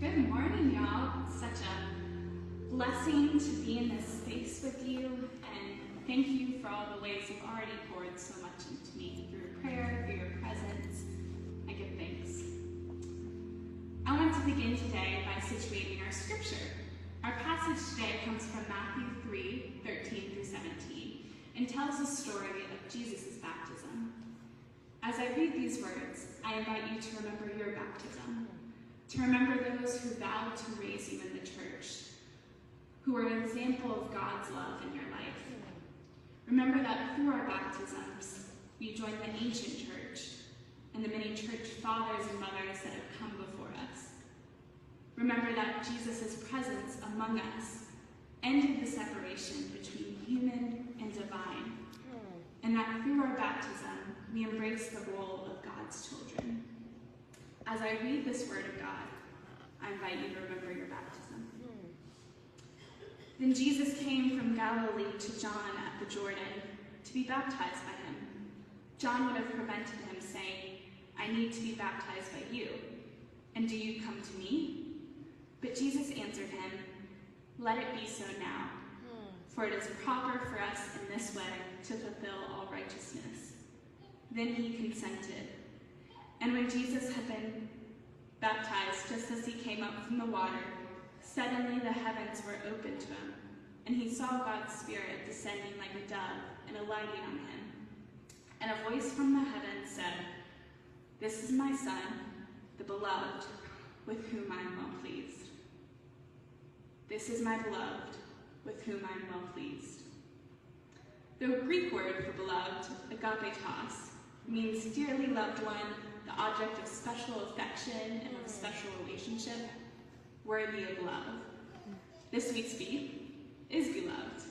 Good morning, y'all. Such a blessing to be in this space with you, and thank you for all the ways you've already poured so much into me through your prayer, through your presence. I give thanks. I want to begin today by situating our scripture. Our passage today comes from Matthew 3 13 through 17 and tells the story of Jesus' baptism. As I read these words, I invite you to remember your baptism, to remember those who vowed to raise you in the church, who are an example of God's love in your life. Remember that through our baptisms, we join the ancient church and the many church fathers and mothers that have come before us. Remember that Jesus' presence among us ended the separation between human and divine, and that through our baptism, we embrace the role of God's children. As I read this word of God, I invite you to remember your baptism. Then Jesus came from Galilee to John at the Jordan to be baptized by him. John would have prevented him, saying, I need to be baptized by you, and do you come to me? But Jesus answered him, Let it be so now, for it is proper for us in this way to fulfill all righteousness. Then he consented. And when Jesus had been baptized, just as he came up from the water, suddenly the heavens were opened to him, and he saw God's Spirit descending like a dove and alighting on him. And a voice from the heavens said, This is my Son, the beloved, with whom I am well pleased. This is my beloved, with whom I am well pleased. The Greek word for beloved, agapetos, means dearly loved one, the object of special affection and of special relationship, worthy of love. This week's feast is beloved.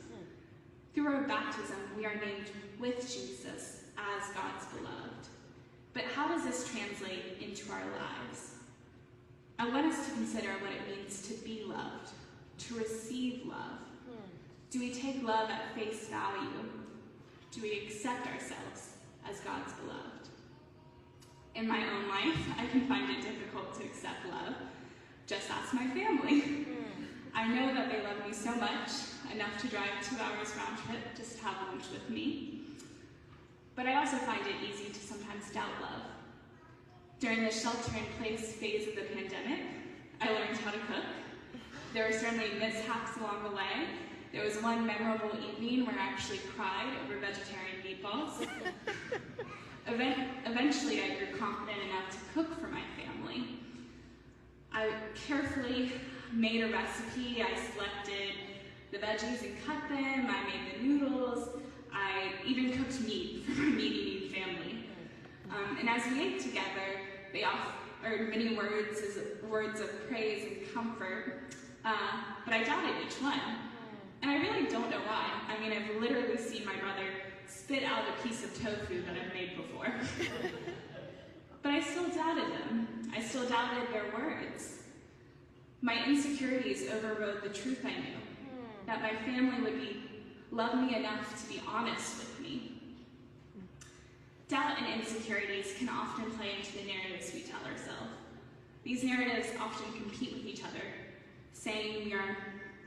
Through our baptism, we are named with Jesus as God's beloved. But how does this translate into our lives? I want us to consider what it means to be loved, to receive love. Do we take love at face value? Do we accept ourselves as God's beloved? In my own life, I can find it difficult to accept love. Just ask my family. Hmm. I know that they love me so much, enough to drive two hours round trip just to have lunch with me. But I also find it easy to sometimes doubt love. During the shelter in place phase of the pandemic, I learned how to cook. There were certainly mishaps along the way. There was one memorable evening where I actually cried over vegetarian meatballs. Eventually, I grew confident enough to cook for my family. I carefully made a recipe. I selected the veggies and cut them. I made the noodles. I even cooked meat for my meat-eating family. Um, and as we ate together, they offered many words as words of praise and comfort. Uh, but I doubted each one. And I really don't know why. I mean, I've literally seen my brother spit out a piece of tofu that I've made before. but I still doubted them. I still doubted their words. My insecurities overrode the truth I knew hmm. that my family would be love me enough to be honest with me. Doubt and insecurities can often play into the narratives we tell ourselves. These narratives often compete with each other, saying we are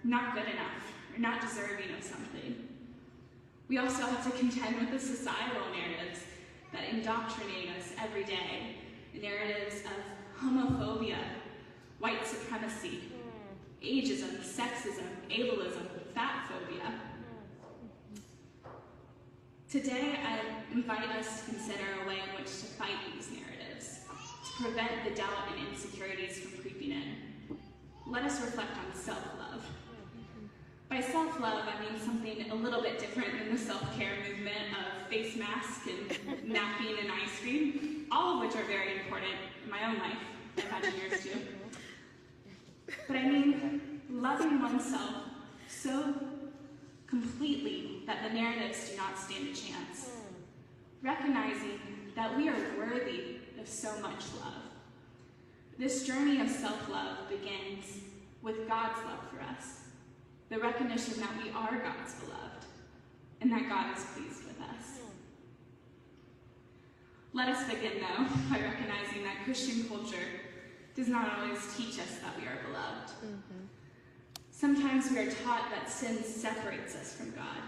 not good enough or not deserving of something. We also have to contend with the societal narratives that indoctrinate us every day, the narratives of homophobia, white supremacy, ageism, sexism, ableism, fat phobia. Today, I invite us to consider a way in which to fight these narratives, to prevent the doubt and insecurities from creeping in. Let us reflect on self-love. Self-love, I mean something a little bit different than the self-care movement of face mask and napping and ice cream, all of which are very important in my own life. I've had yours too. But I mean loving oneself so completely that the narratives do not stand a chance. Recognizing that we are worthy of so much love. This journey of self-love begins with God's love for us. The recognition that we are God's beloved and that God is pleased with us. Let us begin, though, by recognizing that Christian culture does not always teach us that we are beloved. Mm-hmm. Sometimes we are taught that sin separates us from God,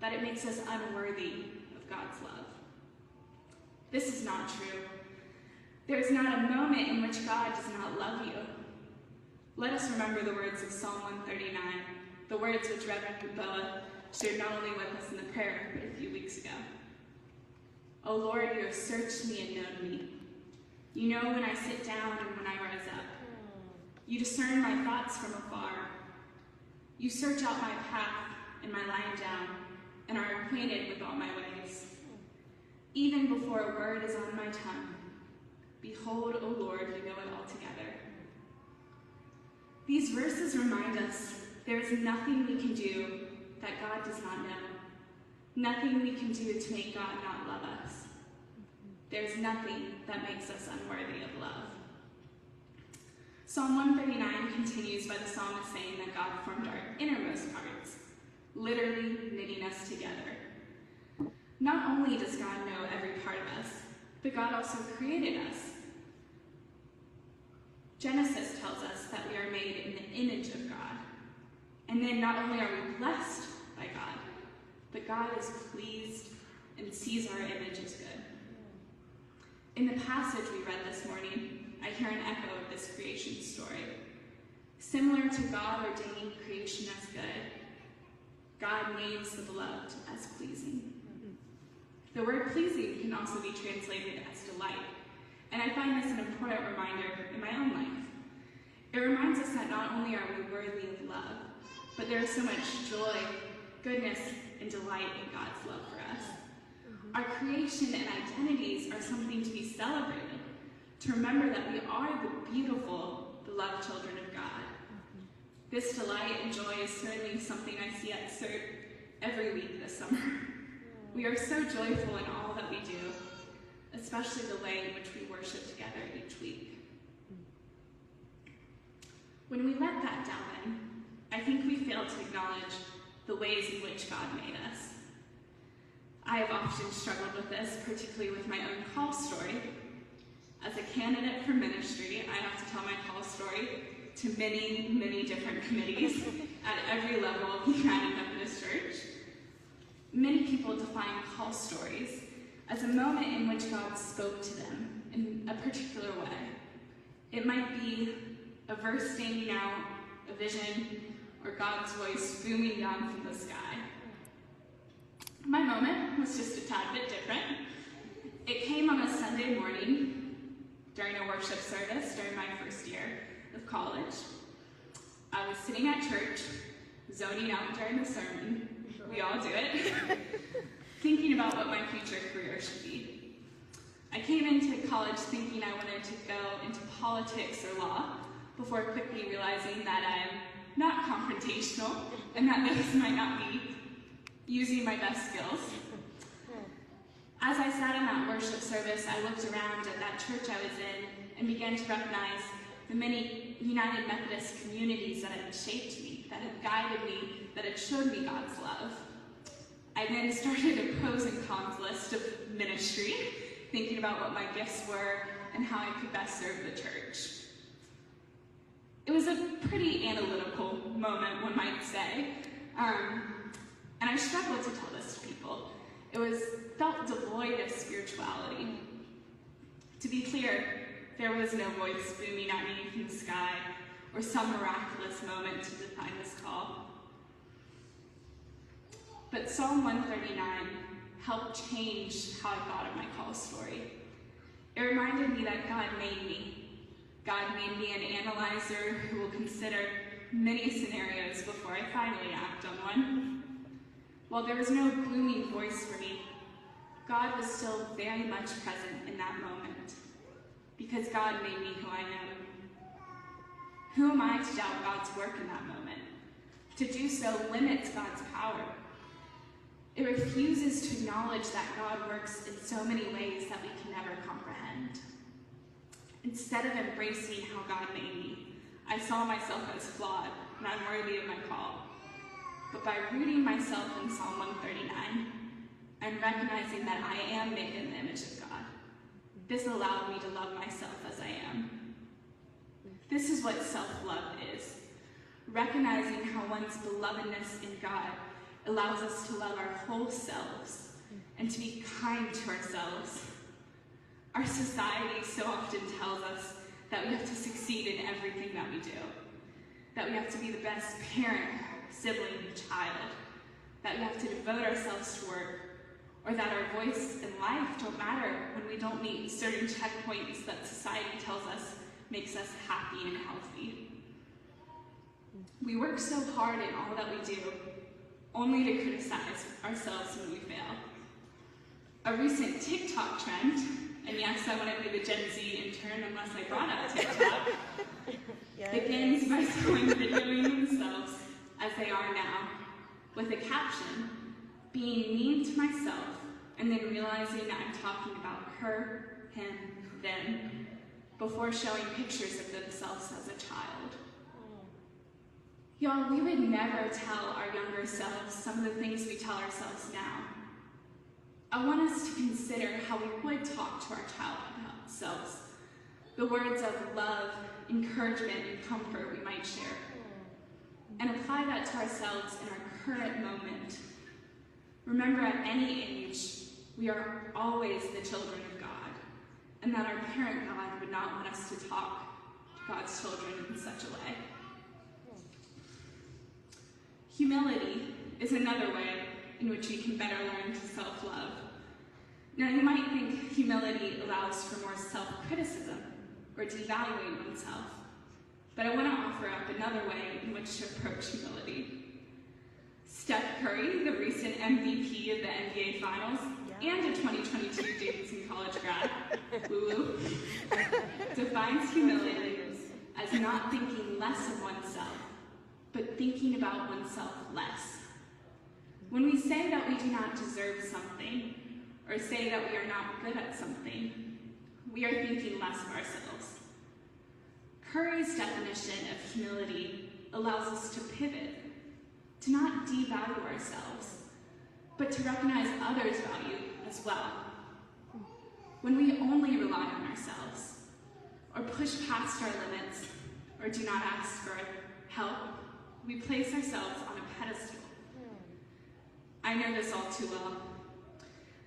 that it makes us unworthy of God's love. This is not true. There is not a moment in which God does not love you. Let us remember the words of Psalm 139, the words which Reverend Boa shared not only with us in the prayer, but a few weeks ago. O Lord, you have searched me and known me. You know when I sit down and when I rise up. You discern my thoughts from afar. You search out my path and my lying down, and are acquainted with all my ways. Even before a word is on my tongue, behold, O Lord, you know it altogether. These verses remind us there is nothing we can do that God does not know. Nothing we can do to make God not love us. There's nothing that makes us unworthy of love. Psalm 139 continues by the psalmist saying that God formed our innermost parts, literally knitting us together. Not only does God know every part of us, but God also created us. Genesis tells us that we are made in the image of God. And then not only are we blessed by God, but God is pleased and sees our image as good. In the passage we read this morning, I hear an echo of this creation story. Similar to God ordaining creation as good, God names the beloved as pleasing. The word pleasing can also be translated as delight, and I find this an important reminder in my own life. It reminds us that not only are we worthy of love, but there is so much joy, goodness, and delight in God's love for us. Mm-hmm. Our creation and identities are something to be celebrated, to remember that we are the beautiful, beloved children of God. Mm-hmm. This delight and joy is certainly something I see at CERT every week this summer. We are so joyful in all that we do, especially the way in which we worship together each week. Mm. When we let that down, I think we fail to acknowledge the ways in which God made us. I have often struggled with this, particularly with my own call story. As a candidate for ministry, I have to tell my call story to many, many different committees at every level of the United Methodist Church. Many people define call stories as a moment in which God spoke to them in a particular way. It might be a verse standing out, a vision, or God's voice booming down from the sky. My moment was just a tad bit different. It came on a Sunday morning during a worship service during my first year of college. I was sitting at church, zoning out during the sermon. We all do it. thinking about what my future career should be. I came into college thinking I wanted to go into politics or law before quickly realizing that I'm not confrontational and that this might not be using my best skills. As I sat in that worship service, I looked around at that church I was in and began to recognize the many United Methodist communities that had shaped me, that had guided me, that had showed me God's love. I then started a pros and cons list of ministry, thinking about what my gifts were and how I could best serve the church. It was a pretty analytical moment, one might say, um, and I struggled to tell this to people. It was felt devoid of spirituality. To be clear, there was no voice booming at me from the sky or some miraculous moment to define this call. But Psalm 139 helped change how I thought of my call story. It reminded me that God made me. God made me an analyzer who will consider many scenarios before I finally act on one. While there was no gloomy voice for me, God was still very much present in that moment because God made me who I am. Who am I to doubt God's work in that moment? To do so limits God's power. It refuses to acknowledge that God works in so many ways that we can never comprehend. Instead of embracing how God made me, I saw myself as flawed and unworthy of my call. But by rooting myself in Psalm 139 and recognizing that I am made in the image of God, this allowed me to love myself as I am. This is what self-love is. Recognizing how one's belovedness in God allows us to love our whole selves and to be kind to ourselves. Our society so often tells us that we have to succeed in everything that we do, that we have to be the best parent, sibling, child, that we have to devote ourselves to work, or that our voice and life don't matter when we don't meet certain checkpoints that society tells us makes us happy and healthy. We work so hard in all that we do, only to criticize ourselves when we fail. A recent TikTok trend, and yes, I want to be the Gen Z intern unless I brought up TikTok, begins by someone videoing themselves as they are now, with a caption, being mean to myself, and then realizing that I'm talking about her, him, them, before showing pictures of themselves as a child. Mm. Y'all, we would never tell our younger selves some of the things we tell ourselves now. I want us to consider how we would talk to our child about selves, the words of love, encouragement, and comfort we might share, and apply that to ourselves in our current moment. Remember, at any age, we are always the children of God, and that our parent God would not want us to talk to God's children in such a way. Humility is another way in which we can better learn to self-love. Now, you might think humility allows for more self-criticism or devaluing oneself, but I want to offer up another way in which to approach humility. Steph Curry, the recent MVP of the NBA Finals, yeah. and a 2022 Davidson College grad, defines humility as not thinking less of oneself but thinking about oneself less. When we say that we do not deserve something, or say that we are not good at something, we are thinking less of ourselves. Curry's definition of humility allows us to pivot, to not devalue ourselves, but to recognize others' value as well. When we only rely on ourselves, or push past our limits, or do not ask for help we place ourselves on a pedestal. I know this all two well.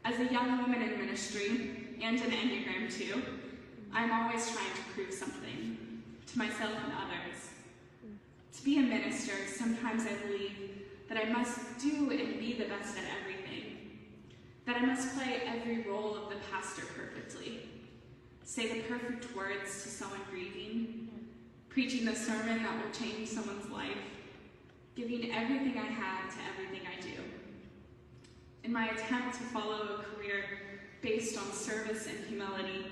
As a young woman in ministry, and an Enneagram too, I'm always trying to prove something to myself and others. To be a minister, sometimes I believe that I must do and be the best at everything, that I must play every role of the pastor perfectly, say the perfect words to someone grieving, preaching the sermon that will change someone's life, giving everything I have to everything I do. In my attempt to follow a career based on service and humility,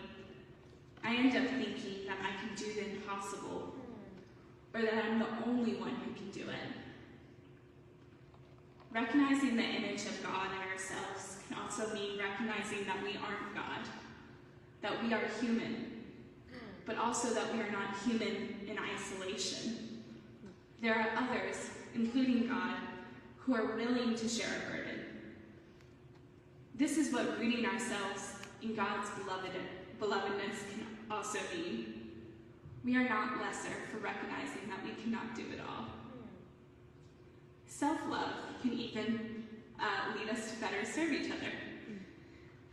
I end up thinking that I can do the impossible, or that I'm the only one who can do it. Recognizing the image of God in ourselves can also mean recognizing that we aren't God, that we are human, but also that we are not human in isolation. There are others including God, who are willing to share a burden. This is what rooting ourselves in God's beloved, belovedness can also mean. We are not lesser for recognizing that we cannot do it all. Self-love can even uh, lead us to better serve each other.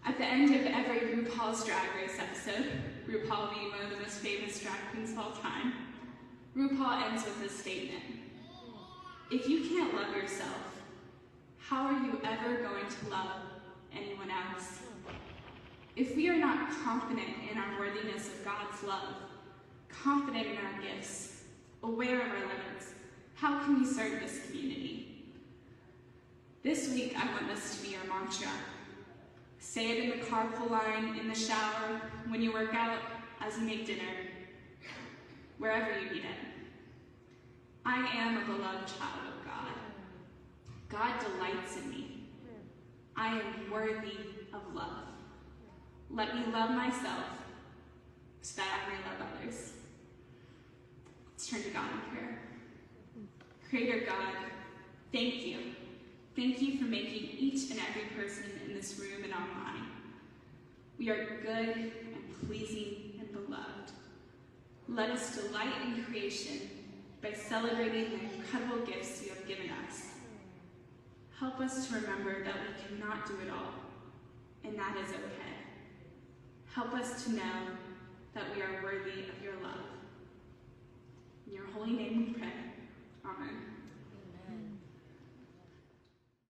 At the end of every RuPaul's Drag Race episode, RuPaul being one of the most famous drag queens of all time, RuPaul ends with this statement. If you can't love yourself, how are you ever going to love anyone else? If we are not confident in our worthiness of God's love, confident in our gifts, aware of our limits, how can we serve this community? This week, I want this to be our mantra. Say it in the carpool line, in the shower, when you work out, as you make dinner, wherever you eat it. I am a beloved child of God. God delights in me. I am worthy of love. Let me love myself so that I may love others. Let's turn to God in prayer. Creator God, thank you. Thank you for making each and every person in this room and online. We are good and pleasing and beloved. Let us delight in creation by celebrating the incredible gifts you have given us. Help us to remember that we cannot do it all, and that is okay. Help us to know that we are worthy of your love. In your holy name we pray. Amen.